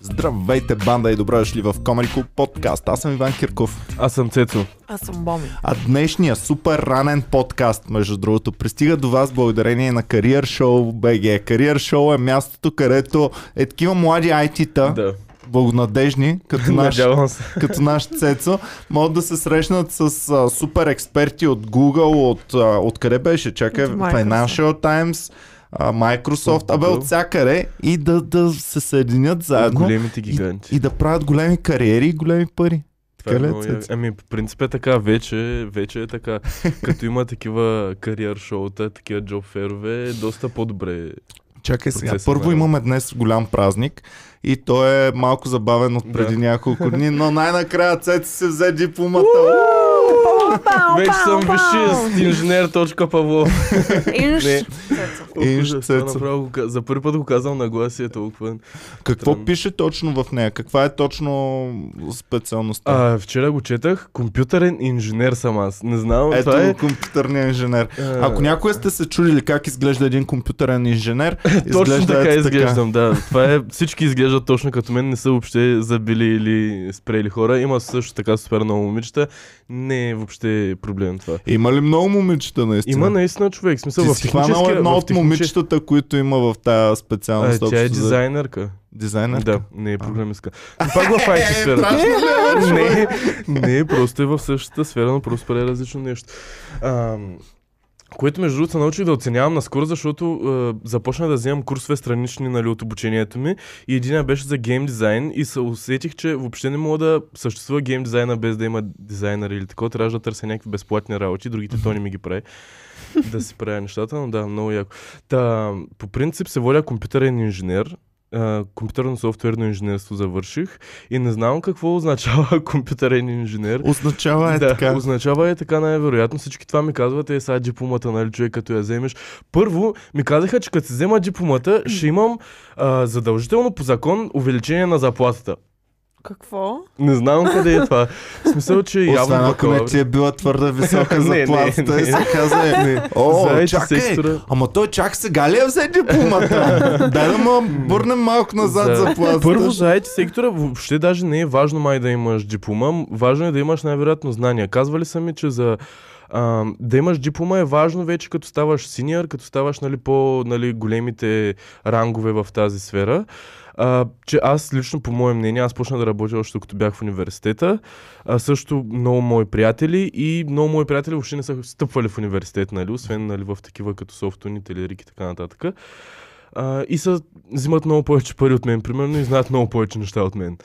Здравейте, банда и добре дошли в Comedy Club подкаст. Аз съм Иван Кирков. Аз съм Цецо. Аз съм Боми. А днешния супер ранен подкаст, между другото, пристига до вас благодарение на Career Show BG. Career Show е мястото, където е такива млади IT-та, Да. благонадежни, като наш, като наш Цецо, могат да се срещнат с а, супер експерти от Google, от, а, от къде беше? Чакай. Financial Times, а, Microsoft, абе от всякъде и да, да се съединят заедно Големите и, гиганти. и да правят големи кариери и големи пари. Това е Така ли, много? Ами, по принцип е така, вече, вече е така. Като има такива кариер шоута, такива джоб ферове, е доста по-добре. Чакай сега. Първо на- имаме днес голям празник и той е малко забавен от преди Да. няколко дни, но най-накрая Цецо се взе дипломата. Вече съм висшист, инженер.павлов. Инж. Не. Цецо. Инж, Цецо. За първи път го казвам на глас и е толкова. Какво Странно. пише точно в нея? Каква е точно специалността? А, вчера го четах, компютърен инженер съм аз. Не знам, Ето това е... компютърния инженер. а, Ако някой сте се чудили как изглежда един компютърен инженер, Точно изглежда така ето изглеждам, да. Това е, всички изглеждат точно като мен, не са въобще забили или спрели хора. Има също така супер много момичета. Не е въобще проблем това. Има ли много момичета наистина? Има наистина човек, смисъл Ти в си хванал едно от техниче- момичетата, които има в тази А, специалност. тя е дизайнерка. Дизайнер? Да, не е програмистка. Но пак в IT сферата. е, бе, не, не, просто е в същата сфера, но просто прави различно нещо. Ам, което между другото научих да оценявам наскоро, защото е, започнах да вземам курсове странични нали, от обучението ми и един беше за гейм дизайн и се усетих, че въобще не мога да съществува гейм дизайна без да има дизайнер или такова. Трябва да търся някакви безплатни работи, другите то не ми ги прави да си правя нещата, но да, много яко. Та, по принцип се воля компютърен инженер, компютърно софтуерно инженерство завърших и не знам какво означава компютърен инженер. Означава е да, така. означава е така най-вероятно. Всички това ми казват, е сега дипломата, нали, човек, като я вземеш. Първо, ми казаха, че като си взема дипломата, ще имам а, задължително по закон увеличение на заплатата. Какво? Не знам къде е това. В смисъл, че явно Освен ако не ти е била твърде висока Не, не, заплатата не. и се каза, е, о, Заети чакай, сектора. ама той чак сега ли я взе дипломата? Дай да му бърнем малко назад За- заплатата. Първо за IT сектора въобще даже не е важно май да имаш диплома, важно е да имаш най-вероятно знания. Казвали са ми, че за а, да имаш диплома е важно вече като ставаш синьор, като ставаш нали, по нали, големите рангове в тази сфера. А, че аз лично, по мое мнение, аз почнах да работя още като бях в университета. А, също много мои приятели и много мои приятели въобще не са стъпвали в университет, нали, освен нали, в такива като софтуни, телерики и така нататък. А, и са, взимат много повече пари от мен, примерно, и знаят много повече неща от мен.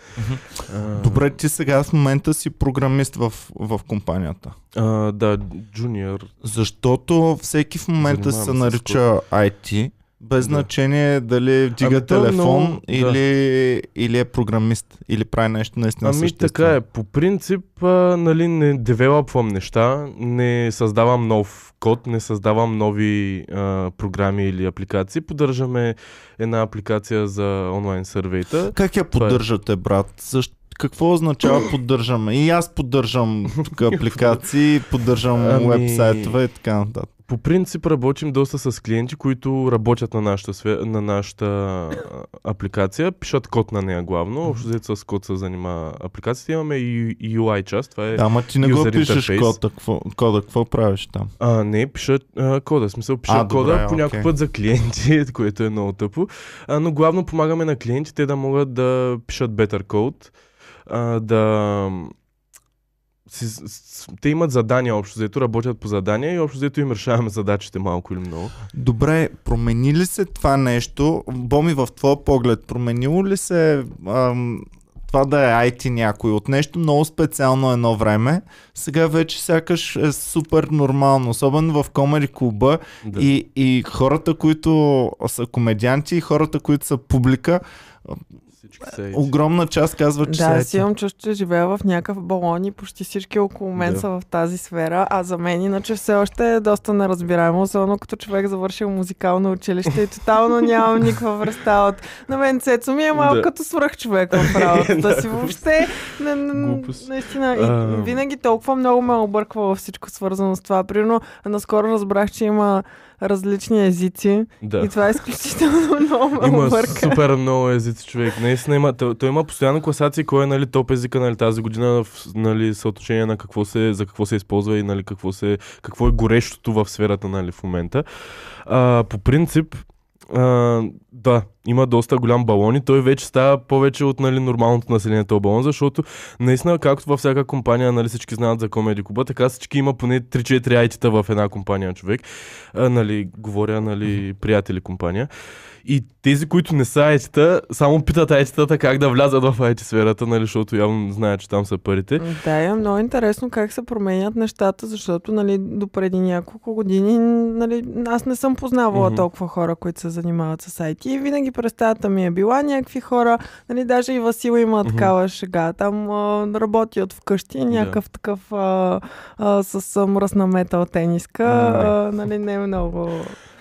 А, Добре, ти сега в момента си програмист в, в компанията. А, да, джуниор. Защото всеки в момента се Занимавам се с нарича IT, без Да. значение дали вдига Ами телефон много- да. или, или е програмист, или прави нещо наистина Ами така е, по принцип, а, нали, не девелопвам неща, не създавам нов код, не създавам нови а, програми или апликации. Поддържаме една апликация за онлайн сървейта. Как я е. поддържате, брат? Защо? Какво означава поддържаме? И аз поддържам тук апликации, поддържам Ами- уебсайтове и така нататък. По принцип работим доста с клиенти, които работят на нашата, сфе... на нашата апликация, пишат код на нея главно. Общо взето с код се занимава апликацията. Имаме и UI част, това е... Да, ама ти не го пишеш кода. Какво, кода, какво правиш там? А, не, пишат а, кода. Смисъл, пишат А, добре, кода по някой път за клиенти, което е много тъпо. А, но главно помагаме на клиентите да могат да пишат better code, а, да... Си, с- те имат задания общо взето, работят по задания и общо взето им решаваме задачите малко или много. Добре, промени ли се това нещо? Боми, в твоя поглед, променило ли се ам, това да е IT някой от нещо много специално едно време, сега вече сякаш е супер нормално, особено в комери клуба Да. и, и хората, които са комедианти и хората, които са публика, Всички са IT. огромна част казват, че Да, са IT. имам чувство, че живея в някакъв балон и почти всички около мен Да. са в тази сфера, а за мен иначе все още е доста неразбираемо, особено като човек завършил музикално училище и тотално нямам никаква представа от... На мен Цецо ми е малко Да. като свръх човек в работата Да, си. Въобще, не, не, наистина, и винаги толкова много ме обърква във всичко свързано с това. Примерно, наскоро разбрах, че има различни езици. Да. И това е изключително много Има обърка. супер много езици човек. Наистина има, той, той има постоянно класации, кой е нали, топ езика нали, тази година в нали, съотношение на какво се, за какво се използва и нали, какво, се, какво е горещото в сферата нали, в момента. А, по принцип, а, да, има доста голям балон и той вече става повече от нали, нормалното население този балон, защото наистина, както във всяка компания нали, всички знаят за Comedy Club, така всички има поне 3-4 IT-та в една компания човек. А, нали, говоря, нали, приятели компания. И тези, които не са IT-та, само питат IT-тата как да влязат в IT сферата, нали, защото явно знаят, че там са парите. Да, е много интересно как се променят нещата, защото нали, до преди няколко години нали, аз не съм познавала Мгм. толкова хора, които се занимават с IT. И винаги представата ми е била някакви хора, нали, даже и Васил има Мгм. такава шега. Там а, работи от вкъщи, някакъв такъв а, а, с мръсна метал тениска. А, нали, не е много...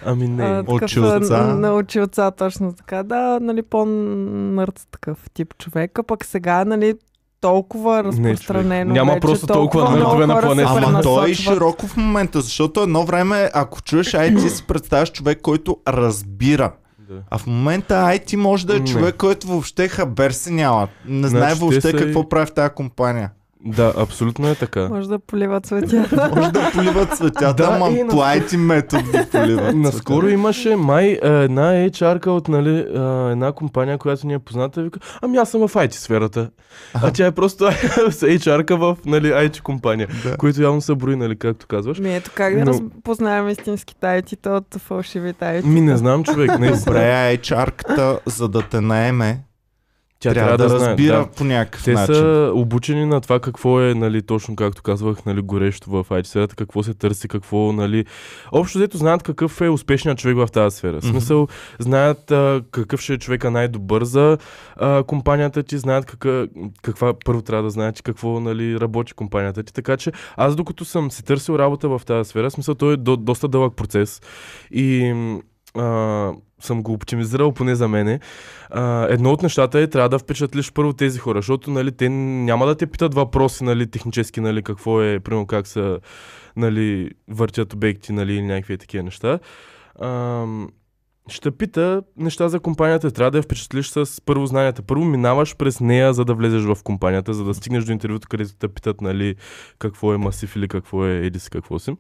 Ами не. А, такъв, Очи отца. а, На очи отца, точно така. Да, нали, по-нърд такъв тип човек. А пък сега, нали, толкова разпространено Няма вече, просто толкова много нърдове на планетата. Ама той е широко в момента, защото едно време, ако чуеш IT, си представяш човек, който разбира. Да. А в момента IT може да е Не. човек, който въобще хабер си няма. Не знае Значи те въобще са какво и- прави в тази компания. Да, абсолютно е така. Може да поливат цветя. Може да поливат цветята, Да, ама и на- метод ги поливат. Наскоро цветята. имаше май а, една HR-ка от нали, а, една компания, която ни е позната, вика, ами аз съм в IT сферата. А тя е просто HR-ка в нали, IT компания, Да. които явно са брои, нали, както казваш. Ми ето как да Но- разпознаем истинските IT от фалшивите IT. Ми не знам, човек. Не, Добре, HR-ката, за да те наеме, тя трябва, да, знае, разбира да. по някакъв Те начин. са обучени на това какво е, нали, точно както казвах, нали, горещо в IT сферата, какво се търси, какво, нали... Общо взето знаят какъв е успешният човек в тази сфера. Мгм. смисъл, знаят а, какъв ще е човека най-добър за а, компанията ти, знаят кака, каква, първо трябва да знаят, какво, нали, работи компанията ти. Така че аз докато съм си търсил работа в тази сфера, смисъл, той е до, доста дълъг процес и а, съм го оптимизирал поне за мене. А, едно от нещата е, трябва да впечатлиш първо тези хора, защото нали, те няма да те питат въпроси нали, технически, нали, какво е, примерно как са нали, въртят обекти нали, или някакви такива неща. Ам, ще пита неща за компанията. Трябва да я впечатлиш с първо знанията. Първо минаваш през нея, за да влезеш в компанията, за да стигнеш до интервюто, където те питат нали, какво е масив или какво е едис, какво си.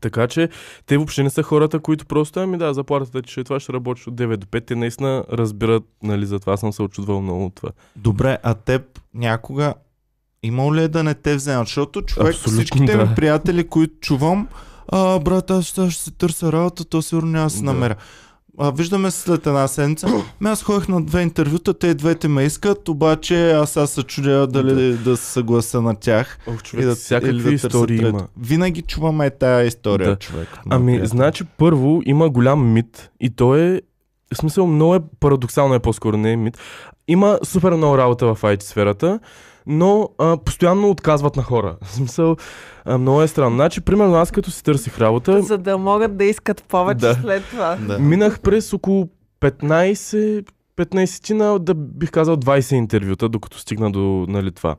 Така че те въобще не са хората, които просто, ами да, заплатата ти ще е това, ще работиш от 9 до 5. Те наистина разбират, нали, за това съм се очудвал много от това. Добре, а теб някога имало ли е да не те вземат? Защото човек, Абсолютно всичките да. ми приятели, които чувам, а, брат, аз ще, ще се търся работа, то сигурно няма да се Да. А, виждаме се след една седмица. Ами аз ходих на две интервюта, те и двете ме искат, обаче аз сега се чудя дали да, се съглася на тях. Ох, И човек, да, да, всякакви или да истории трето. има. Винаги чуваме тая история, Да. човек. Ами, приятели. значи първо има голям мит и то е, в смисъл много е парадоксално е по-скоро, не е мит. Има супер много работа в IT сферата, но а, постоянно отказват на хора. В смисъл, а, много е странно. Значи, примерно аз като си търсих работа, За да могат да искат повече Да. след това. Да. Минах през около 15 15 да бих казал 20 интервюта, докато стигна до нали, това.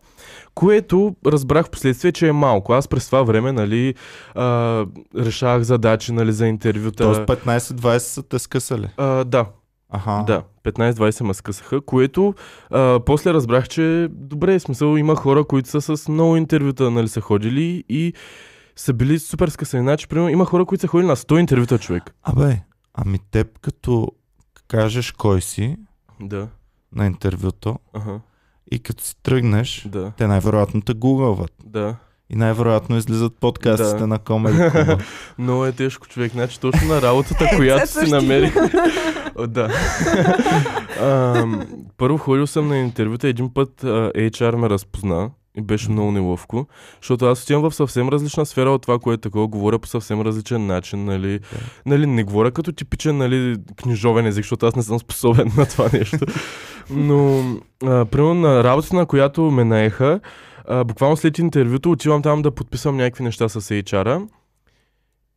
Което разбрах в последствие, че е малко. Аз през това време нали, а, решавах задачи нали, за интервюта. Тоест 15-20 са те скъсали. А, да, Аха. да. 15-20 ме скъсаха, което а, после разбрах, че добре, смисъл има хора, които са с много интервюта нали, са ходили и са били супер скъсани. Значи, примерно, има хора, които са ходили на 100 интервюта човек. Абе, ами теб като кажеш кой си Да. на интервюто Ага. и като си тръгнеш, Да. те най-вероятно те гугълват. Да. И най-вероятно излизат подкастите Да. на Club. Много е тежко човек. Значи точно на работата, която си намерих. Да. Ам, първо ходил съм на интервюта. Един път а, HR ме разпозна и беше много неловко, защото аз отивам в съвсем различна сфера от това, което е такова, говоря по съвсем различен начин, нали, нали не говоря като типичен, нали, книжовен език, защото аз не съм способен на това нещо, но, а, примерно на работата, на която ме наеха, а, буквално след интервюто отивам там да подписвам някакви неща с HR-а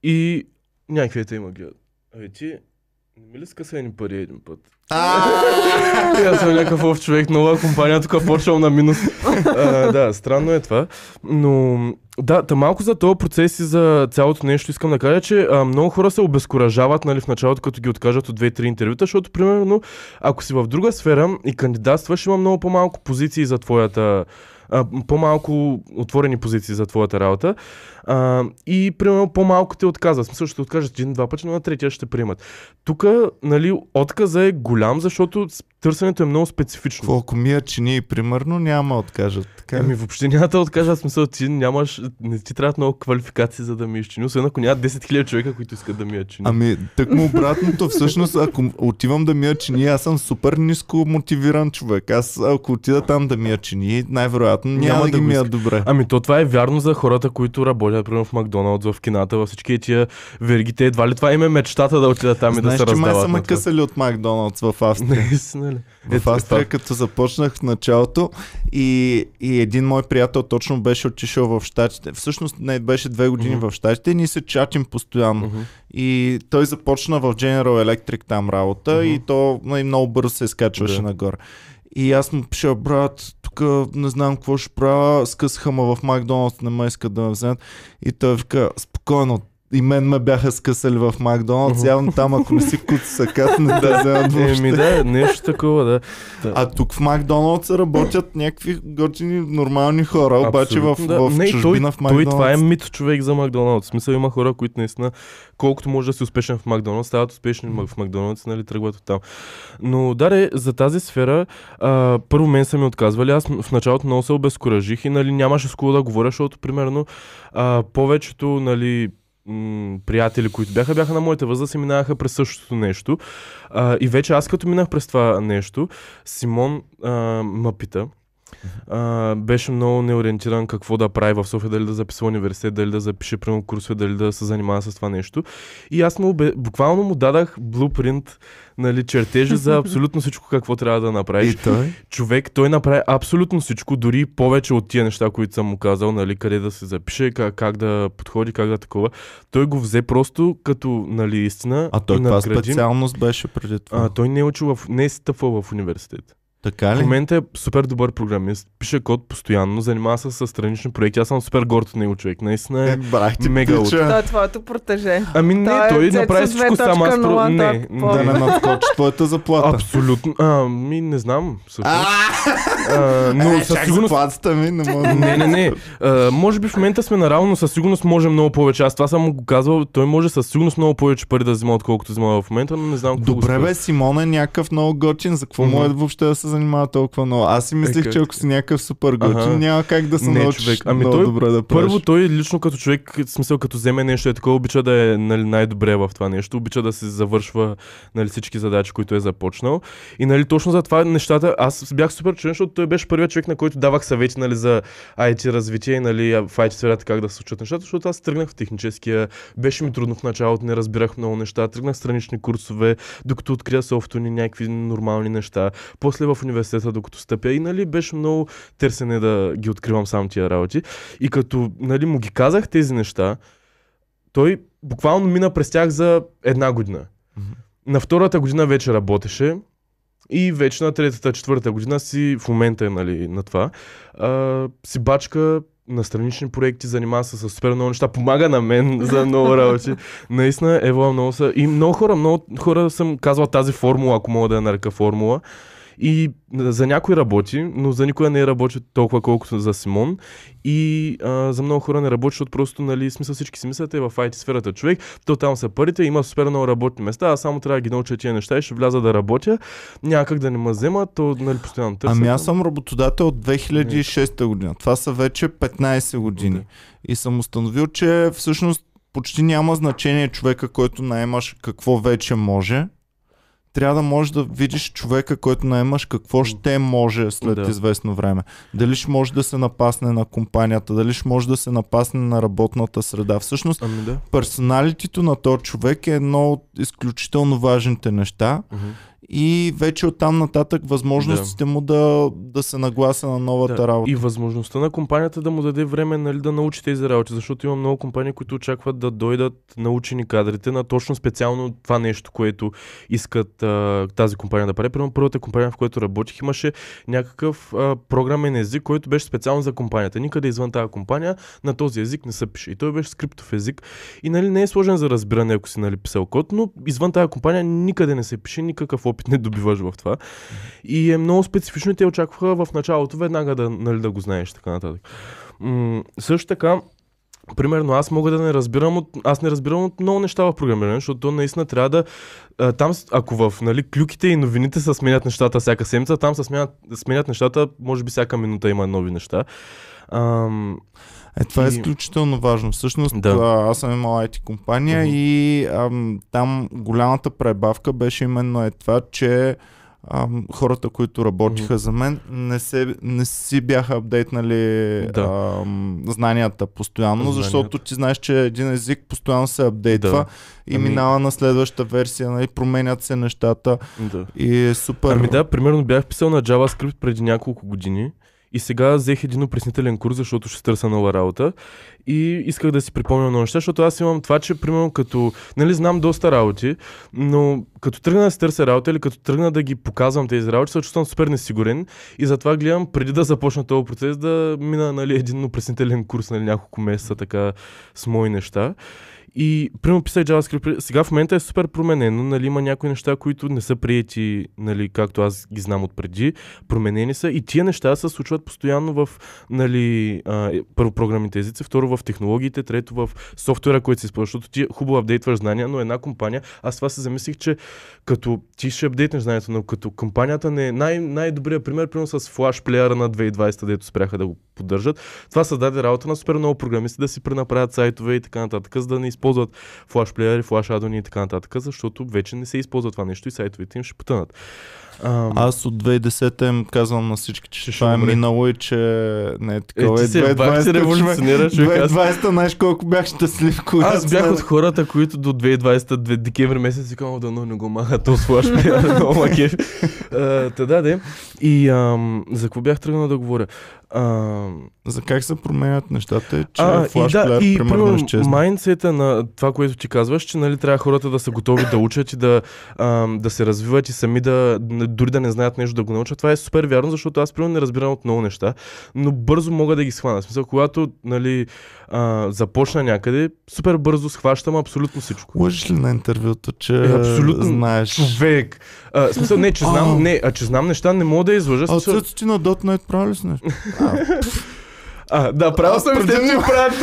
и някакви те има гледат. Абе ти, не ми ли скъса едни пари един път? Аз съм някакъв лов човек, нова компания, тук почвам на минус. А, да, странно е това. Но да, та малко за този процес и за цялото нещо искам да кажа, че а, много хора се обезкуражават нали, в началото, като ги откажат от 2-3 интервюта, защото, примерно, ако си в друга сфера и кандидатстваш, има много по-малко позиции за твоята а, по-малко отворени позиции за твоята работа а, и примерно по-малко те отказват. Смисъл ще откажат един-два пъти, но на третия ще приемат. Тук нали, отказа е голям, защото търсенето е много специфично. Какво, ако ми е чини, примерно, няма откажат. Така? Ами въобще няма да откажа в смисъл, ти нямаш, не ти трябват много квалификации за да ми изчини, освен ако няма 10 000 човека, които искат да ми я чини. Ами, тък му обратното, всъщност, ако отивам да ми чини, аз съм супер ниско мотивиран човек. Аз, ако отида там да ми чини, най-вероятно няма, Няма да, да ги мия добре. Ами то това е вярно за хората, които работят примерно в Макдоналдс, в кината, във всички тия вергите. Едва ли това им е мечтата да отидат там и да Знаеш, се че май са ме късали от Макдоналдс в Австрия. Наистина ли? В Ето, Австрия, като започнах в началото и, и един мой приятел точно беше отишъл в Штатите. Всъщност не, беше две години Мгм. в Штатите и ние се чатим постоянно. Мгм. И той започна в General Electric там работа Мгм. и то нали, много бързо се изкачваше Да. нагоре. И аз му пиша, брат, тук не знам какво ще правя, скъсаха ме в Макдоналдс, не ме искат да ме вземат. И той вика, спокойно, и мен ме бяха скъсали в Макдоналдс, явно там, ако не си куци сакат, не те вземат въобще. Еми да, нещо такова, да. А тук в Макдоналдс работят някакви готини, нормални хора, обаче в, Абсолютно, да. в Не, чужбина в той, той това е Макдоналдс. мит човек за Макдоналдс. В смисъл има хора, които наистина, колкото може да си успешен в Макдоналдс, стават успешни в Макдоналдс, нали, тръгват от там. Но да, за тази сфера, а, първо мен са ми отказвали, аз в началото много се обезкуражих и нали, нямаше с кого да говоря, защото примерно а, повечето нали, м- приятели, които бяха, бяха на моята възраст и минаваха през същото нещо. А, и вече аз като минах през това нещо, Симон а, ме пита, а, беше много неориентиран какво да прави в София, дали да записва университет, дали да запише примерно курсове, дали да се занимава с това нещо. И аз му буквално му дадах блупринт, нали, чертежи за абсолютно всичко какво трябва да направиш. И той? Човек, той направи абсолютно всичко, дори повече от тия неща, които съм му казал, нали, къде да се запише, как, как да подходи, как да такова. Той го взе просто като, нали, истина А той каква специалност беше преди това? А, той не е учил в... не е стъпвал в университет. Така В ли? момента е супер добър програмист, пише код постоянно, занимава се с странични проекти. Аз съм супер горд от него човек. Наистина Е, е. брах ти мега пича. Това е твоето протеже. Ами не, Той е той направи всичко сам. Аз про... 2.0, Не, той е Да не не. надскочи твоята заплата. Абсолютно. Ами не знам. А, но е, със сигурност заплатата ми не мога. Не, не, не. А, може би в момента сме наравно, но със сигурност може много повече. Аз това съм го казвал. Той може със сигурност много повече пари да взима, отколкото взима в момента, но не знам какво Добре бе, Симон е някакъв много готин. За какво е въобще да се занимава толкова много? Аз си мислих, как че ако си някакъв супер готин, Аха. няма как да се Не, научиш човек. Ами много той добре да правиш. Първо, той лично като човек, в смисъл като вземе нещо е такова, обича да е нали, най-добре в това нещо, обича да се завършва нали, всички задачи, които е започнал. И нали, точно за това нещата, аз бях супер чуден, защото той беше първият човек, на който давах съвети нали, за IT развитие нали, в IT сферата как да се случват нещата, защото аз тръгнах в техническия, беше ми трудно в началото, не разбирах много неща, тръгнах странични курсове, докато открия софтуни, някакви нормални неща, после в университета, докато стъпя и нали, беше много търсене да ги откривам сам тия работи. И като нали, му ги казах тези неща, той буквално мина през тях за една година. Мгм. На втората година вече работеше и вече на третата, четвърта година си в момента е нали, на това. А, си бачка на странични проекти, занимава се с супер много неща, помага на мен за много работи. Наистина, Ева много са. И много хора, много хора съм казвал тази формула, ако мога да я нарека формула. И за някой работи, но за никой не е работи толкова колкото за Симон. И а, за много хора не работи, защото просто, нали, смисъл всички си мислят е в IT сферата човек, то там са парите, има супер много работни места, аз само трябва да ги науча тия неща и ще вляза да работя. Няма как да не ме взема, то нали, постоянно търся. Ами аз съм работодател от 2006 година. Това са вече 15 години. Окей. И съм установил, че всъщност почти няма значение човека, който наемаш какво вече може. Трябва да можеш да видиш човека, който наемаш какво ще може след Да. известно време. Дали ще може да се напасне на компанията, дали ще може да се напасне на работната среда. Всъщност, Ами да. персоналитето на този човек е едно от изключително важните неща. Мгм. И вече оттам нататък възможностите му да, да се нагласа на новата Да, работа. И възможността на компанията да му даде време нали, да научи тези работи, защото има много компании, които очакват да дойдат научени кадрите на точно специално това нещо, което искат а, тази компания да прави. Примерно първата компания, в която работих, имаше някакъв а, програмен език, който беше специално за компанията. Никъде извън тази компания на този език не се пише. И той беше скриптов език. И нали, не е сложен за разбиране, ако си нали, писал код, но извън тази компания никъде не се пише, никакъв опит не добиваш в това. И е много специфично и те очакваха в началото веднага да, нали, да го знаеш така нататък. М- също така, Примерно, аз мога да не разбирам от, аз не разбирам от много неща в програмиране, защото то наистина трябва да, а, там, ако в нали, клюките и новините се сменят нещата всяка седмица, там се сменят, сменят нещата, може би всяка минута има нови неща. Ам, Е, това е И- изключително важно. Всъщност, Да. а, аз съм имал IT компания Мгм. и ам, там голямата пребавка беше именно е това, че ам, хората, които работиха за мен, не, се, не си бяха апдейтнали Да. ам, знанията постоянно, Знанията. защото ти знаеш, че един език постоянно се апдейтва Да. и Ами- минава на следващата версия, нали, променят се нещата да. и е супер. Ами да, примерно бях писал на JavaScript преди няколко години и сега взех един опреснителен курс, защото ще търся нова работа и исках да си припомня много неща, защото аз имам това, че примерно като, нали знам доста работи, но като тръгна да си търся работа или като тръгна да ги показвам тези работи, се чувствам супер несигурен и затова гледам преди да започна този процес да мина нали, един опреснителен курс, нали, няколко месеца така с мои неща. И примерно писах JavaScript. Сега в момента е супер променено. Нали, има някои неща, които не са приети, нали, както аз ги знам отпреди. Променени са. И тия неща се случват постоянно в нали, а, е, първо програмните езици, второ в технологиите, трето в софтуера, който се използва. Защото ти хубаво апдейтваш знания, но една компания, аз това се замислих, че като ти ще апдейтнеш знанието, но като компанията не е най- най-добрият пример, примерно с флаш плеера на 2020, дето спряха да го поддържат. Това създаде работа на супер много програмисти да си пренаправят сайтове и така нататък, за да не използват флаш плеери, флаш адони и така нататък, защото вече не се използва това нещо и сайтовете им ще потънат. Ам, Аз от 2010 им казвам на всички, че Ще това е минало и че не е е, такова. ти се бах си революционира, човек. Аз, 2020 знаеш колко бях щастлив, когато аз бях от хората, които до 2020 две- декември месец си казвам да но не го маха този флаш плеер, много ма кеф. А, Та да. И ам, за какво бях тръгнал да говоря? Ам, За как се променят нещата, че А, и флаш да, плеер и примерно примерно изчезна. майндсета на това, което ти казваш, че нали, трябва хората да са готови да учат и да, ам, да се развиват и сами да, дори да не знаят нещо да го научат. Това е супер вярно, защото аз примерно не разбирам от много неща, но бързо мога да ги схвана. В смисъл, когато нали, а, започна някъде, супер бързо схващам абсолютно всичко. Лъжиш ли на интервюто, че Е, абсолютно. знаеш? Човек! А, смисъл, не, че знам, не, а че знам неща, не мога да излъжа. А смисъл- ти на .NET прави ли си нещо? А, да, правил Аз съм и те, че правят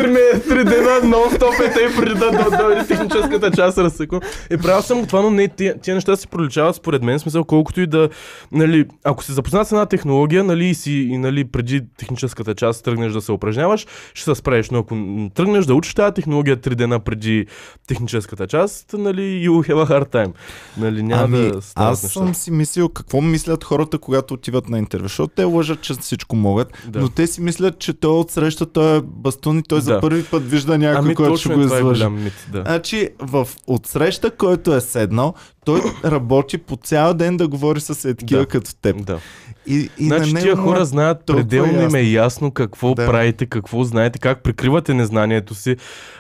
три, дена нон-стоп е те преди да до- дойде техническата част разсеквам. И правил съм го това, но не, тия, тия неща си проличават според мен, смисъл колкото и да, нали, ако се запознат с една технология, нали, и си, и, нали, преди техническата част тръгнеш да се упражняваш, ще се справиш, но ако тръгнеш да учиш тази технология три дена преди техническата част, нали, you have a hard time. Нали, няма ами, да аз съм си мислил какво мислят хората, когато отиват на интервю, защото те лъжат, че всичко могат, Да. но те си мислят, че той от среща той е бастун и той за Да. първи път вижда някой, Ами който ще го е, е излъже. мит, да. Значи, в отсреща, който е седнал, той работи по цял ден да говори с е такива Да. като теб. да. И, и значи на тия му е хора знаят пределно им е ясно. какво Да. правите, какво знаете, как прикривате незнанието си,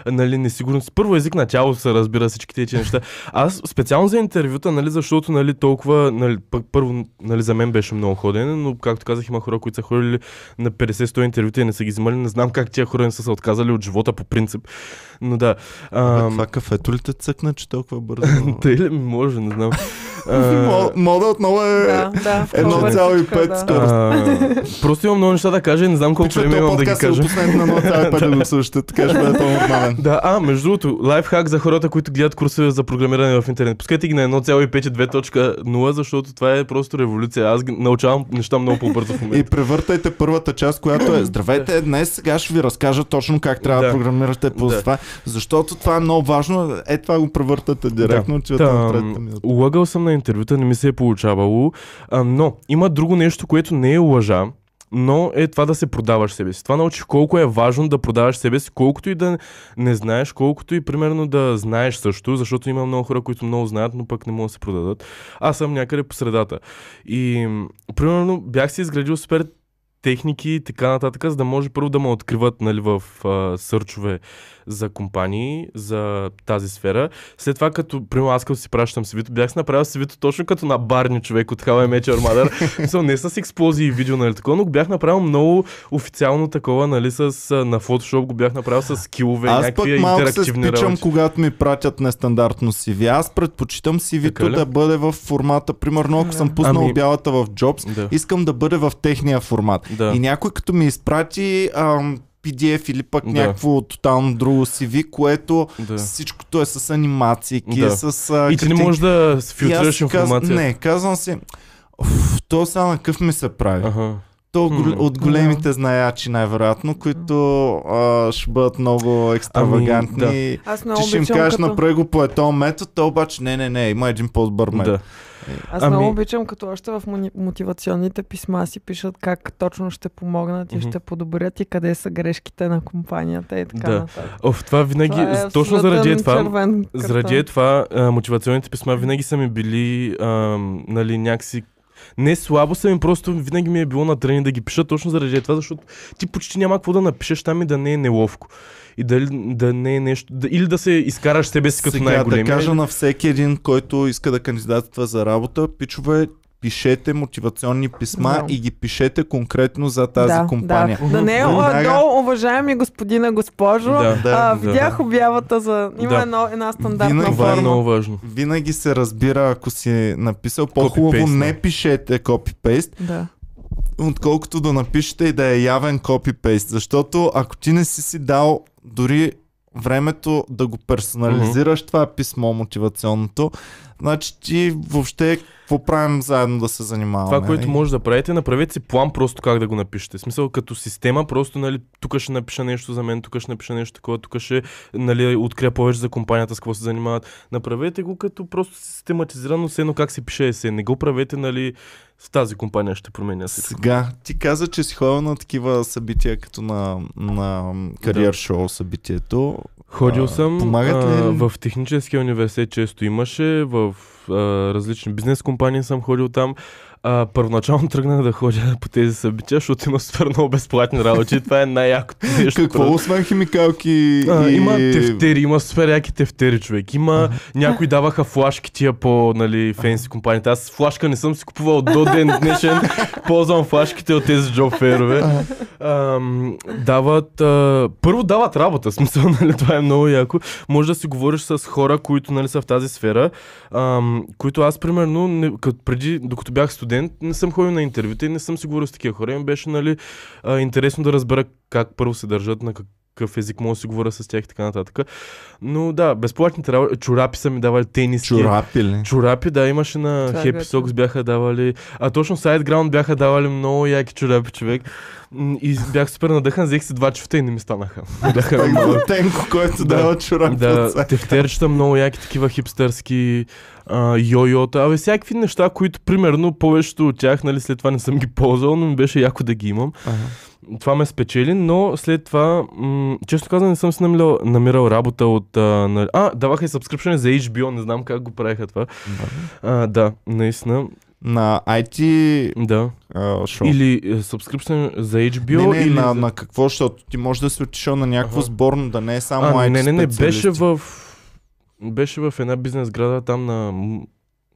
нали, несигурност. Първо език на тялото се разбира всички тези неща. Аз специално за интервюта, нали, защото нали, толкова, нали, първо, нали, за мен беше много ходене, но както казах, има хора, които са ходили на 50-100 интервюта и не са ги взимали. Не знам как тия хора не са се отказали от живота по принцип. Но да. Абе, Ам, това кафето ли те цъкна, че толкова бързо? Тъй ли? Може, не знам. А, Мо- Мода отново е Да, да. в 1,5 повече, да. скорост. а, просто имам много неща да кажа и не знам колко време имам да ги е кажа. на 0,5 да го слушате, така ще бъде по-нормален. Да, а, между другото, лайфхак за хората, които гледат курсове за програмиране в интернет. Пускайте ги на 1,5 и 2.0, защото това е просто революция. Аз научавам неща много по-бързо в И момента. превъртайте първата част, която е Здравейте, днес сега ще ви разкажа точно как трябва да, Да. програмирате по Да. това, защото това е много важно. Е, това го превъртате директно, че Та, на минута. Лъгал съм на интервюта, не ми се е получавало, а, но има друго нещо, което не е лъжа, но е това да се продаваш себе си. Това научих колко е важно да продаваш себе си, колкото и да не знаеш, колкото и примерно да знаеш също, защото има много хора, които много знаят, но пък не могат да се продадат. Аз съм някъде по средата. И примерно бях си изградил супер техники и така нататък, за да може първо да ме откриват нали, в а, сърчове за компании, за тази сфера. След това, като, примерно аз като си пращам CV-то, бях си направил CV-то точно като на барни човек от How I Met Your Mother. Мисъл, не с експлозии и видео, нали, такова, но го бях направил много официално такова, нали, с, на Photoshop го бях направил с скилове, Аз пък някакви малко се спичам, работи. когато ми пратят нестандартно CV. Аз предпочитам CV-то ли? да бъде в формата, примерно ако съм пуснал Ами- бялата в Jobs, Да. искам да бъде в техния формат. Да. И някой като ми изпрати ам, PDF или пък Да. някакво тотално друго CV, което Да. всичкото е с анимации, Да. с а, И ти не картинки. можеш да филтрираш информация. Каз... Не, казвам си, «Уф, то сега на къв ми се прави. Ага. То Хм. от големите знаячи най-вероятно, които а, ще бъдат много екстравагантни. Ами, Аз много Ти ще им кажеш като... направи го по този метод, то обаче не, не, не, има един по-добър метод. Да. Аз Ами- много обичам, като още в мотивационните писма си пишат как точно ще помогнат и ще подобрят и къде са грешките на компанията и така Да. нататък. Оф, това винаги, Това е точно заради това, заради е това, а, мотивационните писма винаги са ми били, ам, нали, някакси не слабо са ми, просто винаги ми е било на трени да ги пиша точно заради това, защото ти почти няма какво да напишеш там и да не е неловко. И дали, да не е нещо, да, или да се изкараш себе си като най-големия. да кажа или- на всеки един, който иска да кандидатства за работа, пичове, пишете мотивационни писма Да. и ги пишете конкретно за тази да, компания. Да, да не е долу, уважаеми господина, госпожо. Да. Да, а, да. видях обявата за... Има Да. едно, една стандартна Винаги- Това е форма. много важно. Винаги се разбира, ако си написал по-хубаво, не да. пишете копипейст, Да. отколкото да напишете и да е явен копипейст. Защото ако ти не си си дал дори времето да го персонализираш това писмо мотивационното, значи ти въобще какво правим заедно да се занимаваме? Това, което може да правите, направете си план просто как да го напишете. В смисъл, като система, просто, нали, тук ще напиша нещо за мен, тук ще напиша нещо такова, тук ще, нали, открия повече за компанията, с какво се занимават. Направете го като просто систематизирано, все едно как се пише есе. Не го правете, нали, с тази компания ще променя всичко. Сега, ти каза, че си ходил на такива събития, като на, на кариер шоу събитието. Ходил съм помагат ли? а, в техническия университет, често имаше, в а, различни бизнес компании съм ходил там. А, първоначално тръгнах да ходя по тези събития, защото има супер много безплатни работи. Това е най-якото нещо. Какво освен химикалки А, и... Има тефтери, има супер яки тефтери, човек. Има, някои даваха флашки тия по, нали, фенси компаниите. Аз флашка не съм си купувал до ден днешен. Ползвам флашките от тези джоб ферове. Ам, дават, а, първо дават работа, смисъл, нали, това е много яко. Може да си говориш с хора, които, нали, са в тази сфера, ам, които аз, примерно, не, като преди, докато бях студент, не съм ходил на интервюта и не съм си говорил с такива хора. И ми беше, нали, а, интересно да разбера как първо се държат, на как, какъв език мога да си говоря с тях и така нататък. Но да, безплатните работи, чорапи са ми давали, тениски. Чорапи ли? Чорапи, да, имаше на Това е Happy. Socks бяха давали. А точно SideGround бяха давали много яки чорапи, човек. И бях супер надъхан, взех си два чифта и не ми станаха. Бяха малко. Тенко, който Да. дава чорапи Да, тефтерчета много яки, такива хипстърски а, йо-йота. Абе, всякакви неща, които примерно повечето от тях, нали, след това не съм ги ползвал, но ми беше яко да ги имам. Ага. Това ме спечели, но след това, м- често казвам, не съм си намирал, намирал работа от... А, на... а, даваха и subscription за HBO, не знам как го правиха това. А, да, наистина, На IT да. а, шоу. Или е, subscription за HBO, не, не, или... на, за... на какво, защото ти може да си отишъл на някакво Аха. сборно, да не е само а, IT не, не, не, беше в... Беше в една бизнес града там на...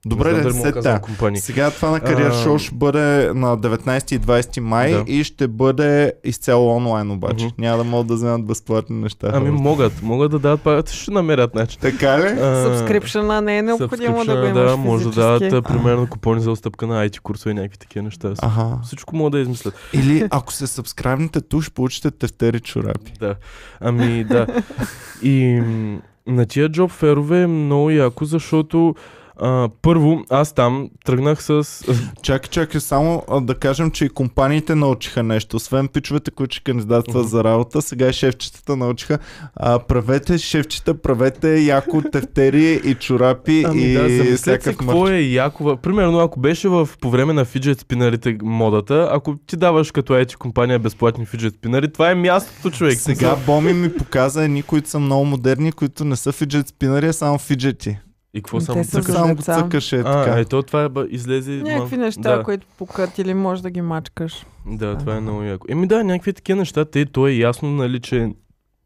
Добре, не знам да да компании. Сега това на кариер А, шоу ще бъде на 19 и 20 май Да. и ще бъде изцяло онлайн обаче. Мгм. Няма да могат да вземат безплатни неща. Ами могат, могат да дадат пак, ще намерят начин. Така ли? Сабскрипшена не е необходимо да го имаш да, може да физически. дадат а, примерно купони за отстъпка на IT курсове и някакви такива неща. Ага. Всичко могат да измислят. Или ако се сабскрайбнете тук, ще получите тефтери чорапи. Да. Ами да. И на тия джоб ферове е много яко, защото А, първо, аз там тръгнах с... Чакай, чакай, само а, да кажем, че и компаниите научиха нещо. Освен пичовете, които ще кандидатстват Мгм. за работа, сега и шефчетата научиха. А, правете шефчета, правете яко тефтери и чорапи Ами и да, всякакъв какво е яко. Примерно, ако беше в, по време на фиджет спинарите модата, ако ти даваш като IT компания безплатни фиджет спинари, това е мястото, човек. Сега Боми ми показа едни, които са много модерни, които не са фиджет спинъри, а само фиджети. И какво само са цъкаш? Само го деца. цъкаш е А, така. ето това е, ба, излезе... Някакви ма- неща, да. които пукат или можеш да ги мачкаш. Да, това е много яко. Еми да, някакви такива неща, те, то е ясно, нали, че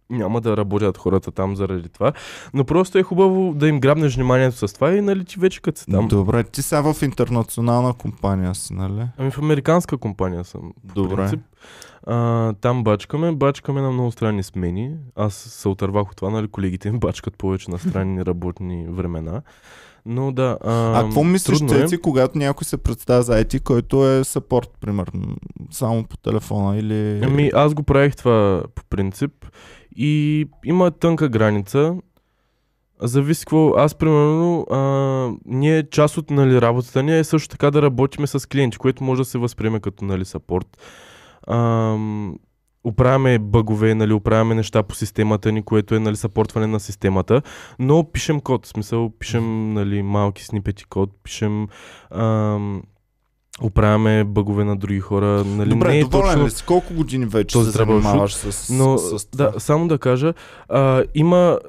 няма да работят хората там заради това, но просто е хубаво да им грабнеш вниманието с това и нали ти вече като си там. Добре, ти сега в интернационална компания си, нали? Ами в американска компания съм. Добре. принцип. А, там бачкаме, бачкаме на много странни смени. Аз се отървах от това, нали, колегите ми бачкат повече на странни работни времена. Но да. А, А какво мислиш е. ти, когато някой се представя за IT, който е сапорт, примерно, само по телефона или... Ами аз го правих това по принцип и има тънка граница. Зависи какво. Аз, примерно, а, ние част от нали, работата ни е също така да работиме с клиенти, което може да се възприеме като нали, сапорт. Ам, оправяме бъгове, нали, оправяме неща по системата ни, което е нали, съпортване на системата, но пишем код, в смисъл пишем нали, малки снипети код, пишем ам, оправяме бъгове на други хора. Нали, Добре, не е доволен точно... ли си? Колко години вече се занимаваш с, Но, с това? да, само да кажа, а, има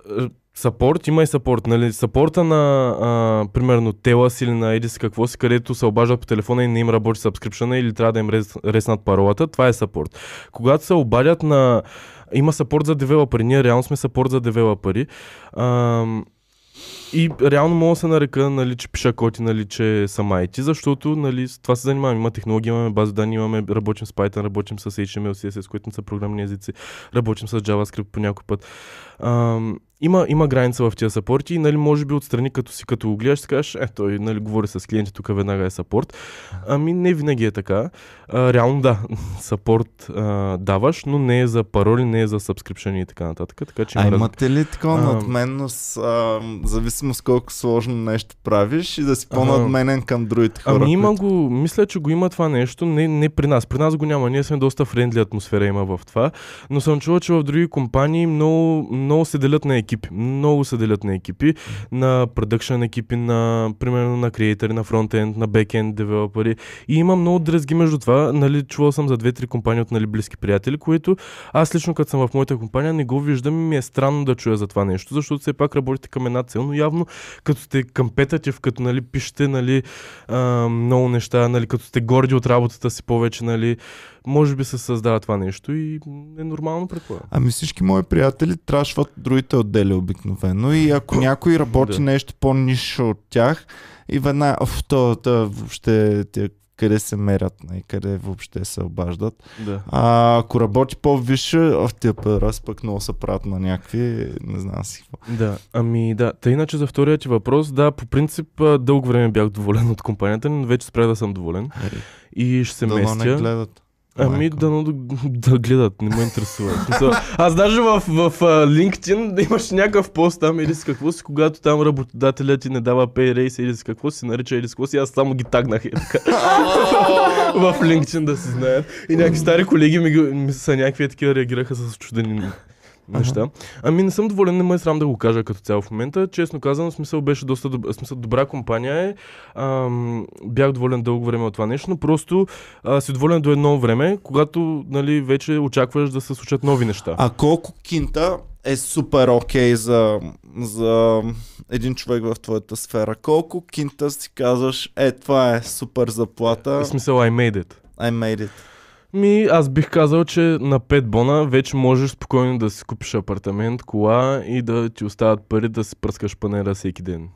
сапорт, има и сапорт. Нали? Сапорта на, а, примерно, Телас или на Едис какво си, където се обаждат по телефона и не им работи сабскрипшена или трябва да им рез, реснат паролата, това е сапорт. Когато се обадят на... Има сапорт за девелопери, ние реално сме сапорт за девелопери. Ам, и реално мога да се нарека, нали, че пиша коти, нали, че съм IT, защото нали, с това се занимавам. Има технологии, имаме база данни, имаме, работим с Python, работим с HTML, CSS, които не са програмни езици, работим с JavaScript по някой път. Ам, има, има граница в тия сапорти и нали, може би отстрани, като си като го гледаш, ще кажеш, е, той нали, говори с клиенти, тук веднага е сапорт. Ами не винаги е така. А, реално да, сапорт а, даваш, но не е за пароли, не е за сабскрипшени и така нататък. Така че А имате ли такова надменност, а, зависимост колко сложно нещо правиш и да си по-надменен към другите хора? Ами има които- го, мисля, че го има това нещо, не, не при нас. При нас го няма, ние сме доста френдли атмосфера има в това, но съм чувал, че в други компании много, много се делят на екипи. Много се делят на екипи, на продъкшн екипи, на, примерно на креатори, на фронтенд, на бекенд девелопери. И има много дрезги между това. Нали, чувал съм за две-три компании от нали, близки приятели, които аз лично като съм в моята компания не го виждам и ми е странно да чуя за това нещо, защото все пак работите към една цел, но явно като сте компетатив, като нали, пишете нали, а, много неща, нали, като сте горди от работата си повече, нали, може би се създава това нещо и е нормално предполагам. Ами всички мои приятели трашват другите отдели обикновено и ако някой работи Да. нещо по-ниша от тях и веднага, оф, то, въобще тя, къде се мерят и къде въобще се обаждат. Да. А ако работи по-висше, в тия раз пък много се правят на някакви, не знам си какво. Да, ами да. Та иначе за втория ти въпрос, да, по принцип дълго време бях доволен от компанията, но вече спря да съм доволен и ще се не местя. гледат. Ами да, да, да гледат, не ме интересува. В Аз даже в, в, а, LinkedIn да имаш някакъв пост там или с какво си, когато там работодателят ти не дава pay raise или с какво си нарича или с какво си, аз само ги тагнах е така. в LinkedIn да си знаят. И някакви стари колеги ми, ми са някакви такива реагираха с чудени неща. Ами не съм доволен, не ме е срам да го кажа като цяло в момента. Честно казано, смисъл беше доста добра, смисъл, добра компания е. Ам, бях доволен дълго време от това нещо, но просто а, си доволен до едно време, когато нали, вече очакваш да се случат нови неща. А колко кинта е супер окей за, за един човек в твоята сфера? Колко кинта си казваш, е, това е супер заплата, В смисъл, I made it. I made it. Ми, аз бих казал, че на 5 бона вече можеш спокойно да си купиш апартамент, кола и да ти остават пари да си пръскаш панера всеки ден.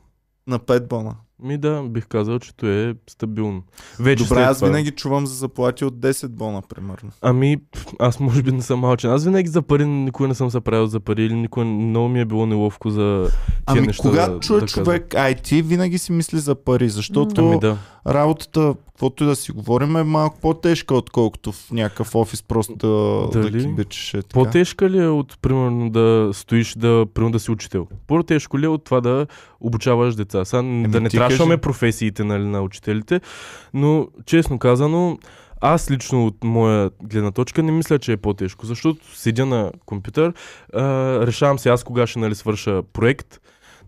На 5 бона. Ми да, бих казал, че то е стабилно. Вече Добре, аз това- винаги чувам за заплати от 10 бона, примерно. Ами, аз може би не съм малчен. Аз винаги за пари никога не съм се правил за пари или никога много ми е било неловко за тия Ами неща. когато да, чуе да човек IT, винаги си мисли за пари, защото Ами да. работата, каквото и да си говорим, е малко по-тежка, отколкото в някакъв офис просто да, да Дали? кибичиш. Е, така. По-тежка ли е от, примерно, да стоиш, да, примерно, да си учител? По-тежко ли е от това да обучаваш деца? Сега Еми, да не трябва смашваме кажи. професиите нали, на учителите, но честно казано, аз лично от моя гледна точка не мисля, че е по-тежко, защото седя на компютър, а, решавам се аз кога ще нали, свърша проект,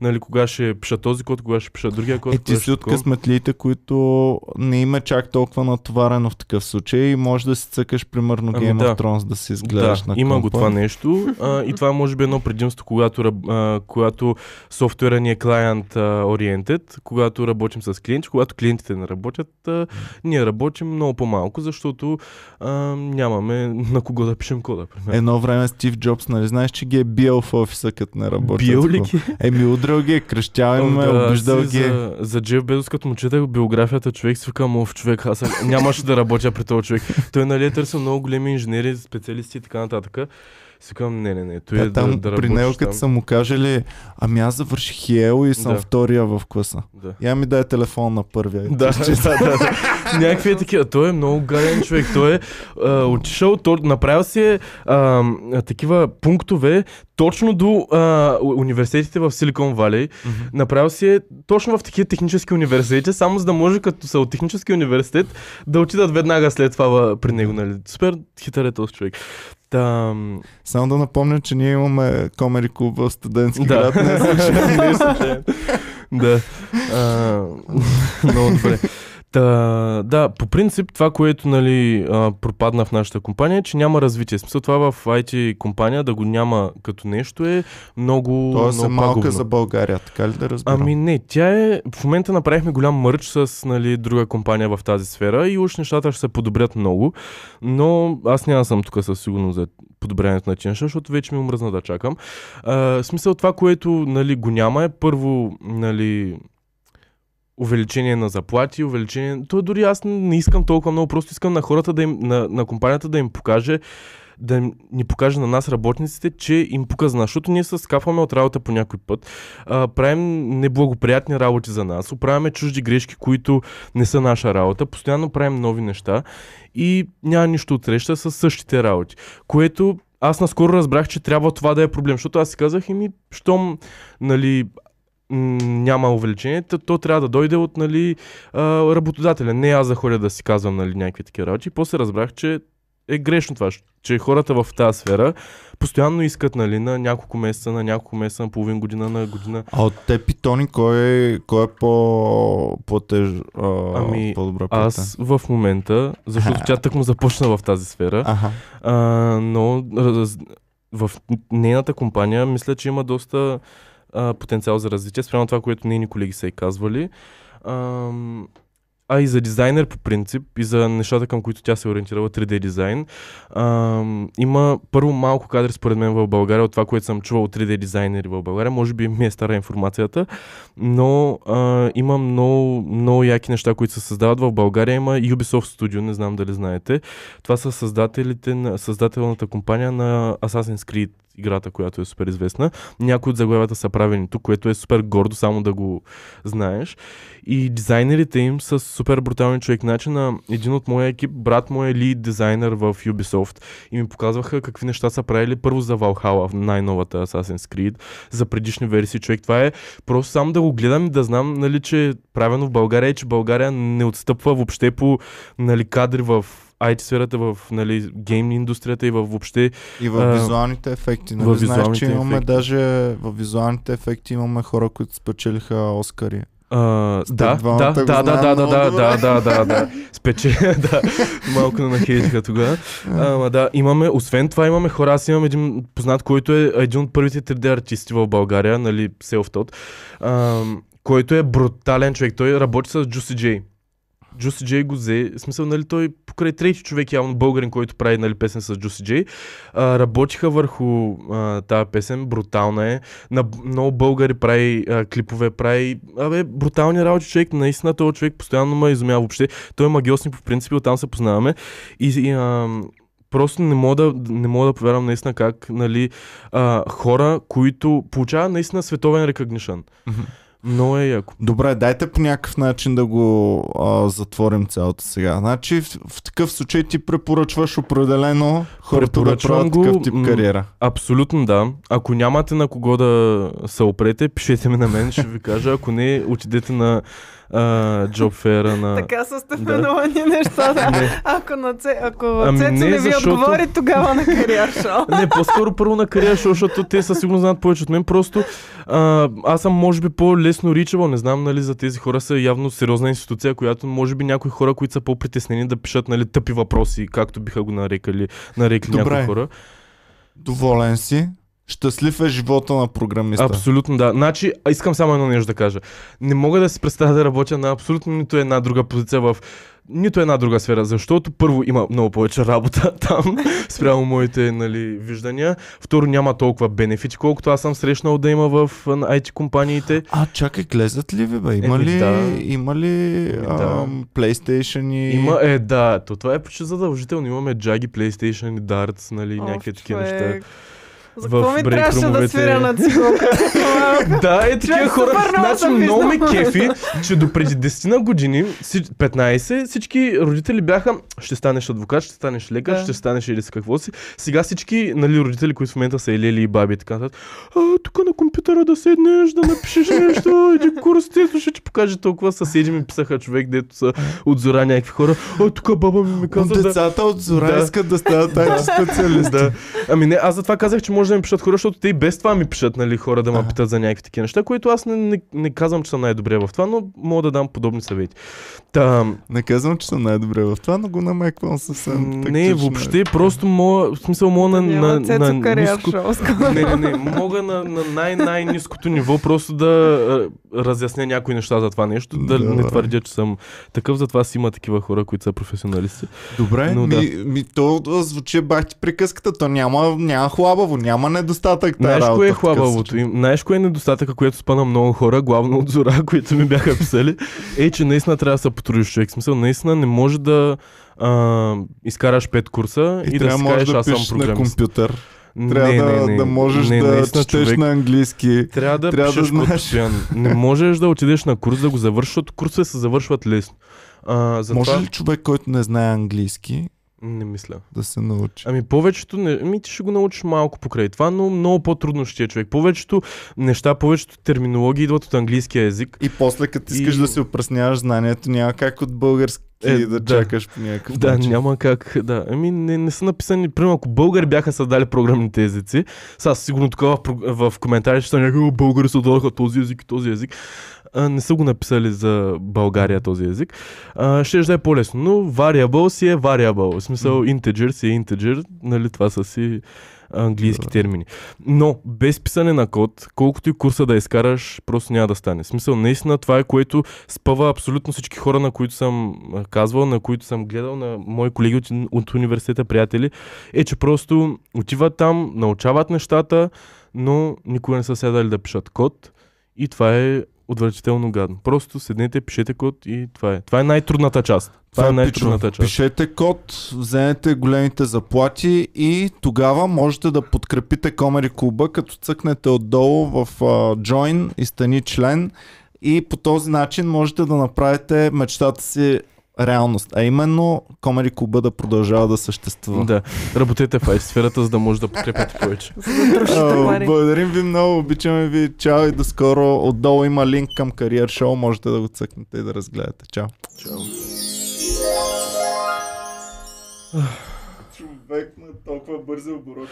нали, кога ще пиша този код, кога ще пиша другия код. Е, ти си от късметлиите, които не има чак толкова натоварено в такъв случай и може да си цъкаш примерно Ами Game да. of Thrones да си изгледаш да, на има го това нещо а, и това е може би едно предимство, когато, а, когато софтуера ни е client oriented, когато работим с клиенти, когато клиентите не работят, а, ние работим много по-малко, защото а, нямаме на кого да пишем кода. примерно. Едно време Стив Джобс, нали знаеш, че ги е бил в офиса, като не работят. Бил ли ги? Еми, удрал ги, е, кръщял им, е, да, обиждал ги. е. За, за Джеф Безос, като му четах биографията, човек си викам, ов, човек, аз нямаше да работя при този човек. Той нали е търсил много големи инженери, специалисти и така нататък. Си викам, не, не, не, той е Та, там, да, да при него, като са му кажели, ами аз завърших ЕЛ и съм Да. втория в класа. Да. Я ми дай телефон на първия. Да, да, да, да. Някакви е такива. Той е много гаден човек. Той е а, отишъл, то, направил си е, а, такива пунктове точно до а, университетите в Силикон Валей. Мгм. Направил си е точно в такива технически университети, само за да може като са от технически университет да отидат веднага след това при него. Нали. Супер хитър е този човек. Там, Само да напомня, че ние имаме комери клуб в студентски Да. град. Не случайно. да. А, много добре. Та, да, по принцип това, което нали, а, пропадна в нашата компания е, че няма развитие. Смисъл това в IT компания да го няма като нещо е много, Тоест е много малка пагубно. за България, така ли да разбирам? Ами не, тя е... В момента направихме голям мърч с нали, друга компания в тази сфера и уж нещата ще се подобрят много, но аз няма съм тук със сигурност за подобряването на неща, защото вече ми омръзна да чакам. А, смисъл това, което нали, го няма е първо нали, увеличение на заплати, увеличение... То дори аз не искам толкова много, просто искам на хората да им, на, на компанията да им покаже да ни покаже на нас работниците, че им пука защото ние се скапваме от работа по някой път, а, правим неблагоприятни работи за нас, оправяме чужди грешки, които не са наша работа, постоянно правим нови неща и няма нищо от среща с същите работи, което аз наскоро разбрах, че трябва това да е проблем, защото аз си казах, еми, щом, нали, няма увеличение, то, трябва да дойде от нали, работодателя. Не аз да ходя да си казвам нали, някакви такива работи. После разбрах, че е грешно това, че хората в тази сфера постоянно искат нали, на няколко месеца, на няколко месеца, на половин година, на година. А от те питони, кой е, кой е по, по-теж, а, Ами, по-добра плата? Аз в момента, защото тя так му започна в тази сфера, Аха. а, но раз, в нейната компания мисля, че има доста а, потенциал за развитие, спрямо това, което нейни колеги са и казвали. Ам, а и за дизайнер по принцип, и за нещата към които тя се е ориентирала, 3D дизайн. Ам, има първо малко кадри според мен в България от това, което съм чувал от 3D дизайнери в България. Може би ми е стара информацията, но а, има много, много яки неща, които се създават в България. Има Ubisoft Studio, не знам дали знаете. Това са създателите на, създателната компания на Assassin's Creed играта, която е супер известна. Някои от заглавията са правени тук, което е супер гордо, само да го знаеш. И дизайнерите им са супер брутални човек. Значи на един от моя екип, брат му е лид дизайнер в Ubisoft и ми показваха какви неща са правили първо за Valhalla, най-новата Assassin's Creed, за предишни версии. Човек, това е просто само да го гледам и да знам, нали, че е правено в България и че България не отстъпва въобще по нали, кадри в IT сферата, в нали, гейм индустрията и в въобще И в визуалните ефекти. Нали? във Знаеш, че визуалните имаме ефекти. даже в визуалните ефекти имаме хора, които спечелиха Оскари. Сте да, да, да, да, да, да, да, да, да, да, да, спече, да, малко на нахейтиха тогава. Ама да, имаме, освен това имаме хора, аз имам един познат, който е един от първите 3D артисти в България, нали, Self-Taught, ам, който е брутален човек, той работи с Juicy J. Juicy J го взе, в смисъл, нали, той покрай трети човек, явно българин, който прави нали, песен с Juicy J, а, работиха върху тази песен, брутална е, на много българи прави а, клипове, прави абе, брутални работи човек, наистина този човек постоянно ме изумява въобще. Той е магиосник по принцип, оттам се познаваме и, и а, просто не мога да, не мога да повярвам наистина как нали, а, хора, които получават наистина световен recognition. Мгм. Много е яко. Добре, дайте по някакъв начин да го а, затворим цялото сега. Значи в, в такъв случай ти препоръчваш определено хората да правят го, такъв тип кариера. Абсолютно да. Ако нямате на кого да се опрете, пишете ми на мен, ще ви кажа. Ако не, отидете на а, джоб фера на... Така са Да. степенувани неща, да. Не. Ако, на Це... Ако Ами Цецо не, не ви защото- отговори, тогава на кариер шоу. Не, по-скоро първо на кариера, шоу, защото те със сигурност знаят повече от мен. Просто а, аз съм, може би, по-лесно ричабъл. Не знам, нали, за тези хора са явно сериозна институция, която може би някои хора, които са по-притеснени да пишат, нали, тъпи въпроси, както биха го нарекали, нарекли Добре. някои хора. Доволен си. Щастлив е живота на програмиста. Абсолютно да. Значи, искам само едно нещо да кажа. Не мога да си представя да работя на абсолютно нито една друга позиция в нито една друга сфера, защото първо има много повече работа там, спрямо моите нали, виждания. Второ, няма толкова бенефити, колкото аз съм срещнал да има в IT компаниите. А, чакай, глезат ли ви, бе? Има Еми, ли, да. има ли да. ам, PlayStation и... Има, е, да, то това е почти задължително. Имаме джаги, PlayStation и Darts, нали, някакви такива неща. За какво ми трябваше да свиря на цигулка? да, е такива хора. Значи много ме кефи, че до преди 10 на години, си- 15, всички родители бяха, ще станеш адвокат, ще станеш лекар, Да. ще станеш или си какво си. Сега всички нали, родители, които в момента са елели и баби и така нататък, а, тук на компютъра да седнеш, да напишеш нещо, иди курс, тето ще ти покаже толкова съседи ми писаха човек, дето са от зора някакви хора. А, тук баба ми ми каза да... Децата от Зора Да. искат да стават IT специалисти. Да. Ами не, аз затова казах, че може да ми пишат хора, защото те и без това ми пишат, нали, хора да ме питат за някакви такива неща, които аз не, не, не казвам, че съм най-добре в това, но мога да дам подобни съвети. Та, Не казвам, че съм най-добре в това, но го намеквам съвсем не, въобще, просто мога, в смисъл мога на, на, на кариер ниско... Не, не, не, мога на, на най-най-низкото ниво просто да разясня някои неща за това нещо, да, Да. не твърдя, че съм такъв, затова си има такива хора, които са професионалисти. Добре, Но ми, да. ми, то звучи бах ти приказката, то няма, няма хлабаво, няма недостатък. тая Знаеш кое е хлабавото им? Знаеш кое е недостатъка, което спана много хора, главно от Зора, които ми бяха писали? Е, че наистина трябва да се потрудиш човек. В смисъл, наистина не може да а, изкараш пет курса и, И, да си кажеш, да аз съм пишеш на програмист. компютър. Трябва не, да, не, не, да можеш не, да наистина, четеш човек, на английски. Трябва да трябва да знаеш. постоянно. Не можеш да отидеш на курс да го завършиш, защото курсове се завършват лесно. А, затова... Може ли човек, който не знае английски, Не мисля. да се научи? Ами повечето, не, ами ти ще го научиш малко покрай това, но много по-трудно ще е човек. Повечето неща, повечето терминологии идват от английския език. И после, като искаш И- да си опресняваш знанието, няма как от български Е, да, да. чакаш по някакъв Да, начин. няма как. Да. Ами не, не са написани. Примерно, ако българи бяха създали програмните езици, сега сигурно тук в, в коментарите ще някакви «О, българи създадаха този език и този език. А, не са го написали за България този език. А, ще да е по-лесно. Но variable си е variable. В смисъл integer си е integer. Нали, това са си английски Да. термини. Но без писане на код, колкото и курса да изкараш, просто няма да стане. В смисъл, наистина това е което спъва абсолютно всички хора, на които съм казвал, на които съм гледал, на мои колеги от, от университета, приятели, е, че просто отиват там, научават нещата, но никога не са седали да пишат код и това е отвратително гадно. Просто седнете, пишете код и това е. Това е най-трудната част. Това, е най-трудната пичове. част. Пишете код, вземете големите заплати и тогава можете да подкрепите Комери Клуба, като цъкнете отдолу в uh, Join и стани член и по този начин можете да направите мечтата си реалност, а именно Комери Клуба да продължава да съществува. Да, работете в IT сферата, за да може да подкрепяте повече. Пари. Благодарим ви много, обичаме ви. Чао и до скоро. Отдолу има линк към кариер шоу, можете да го цъкнете и да разгледате. Чао. Човек на толкова бързи обороти.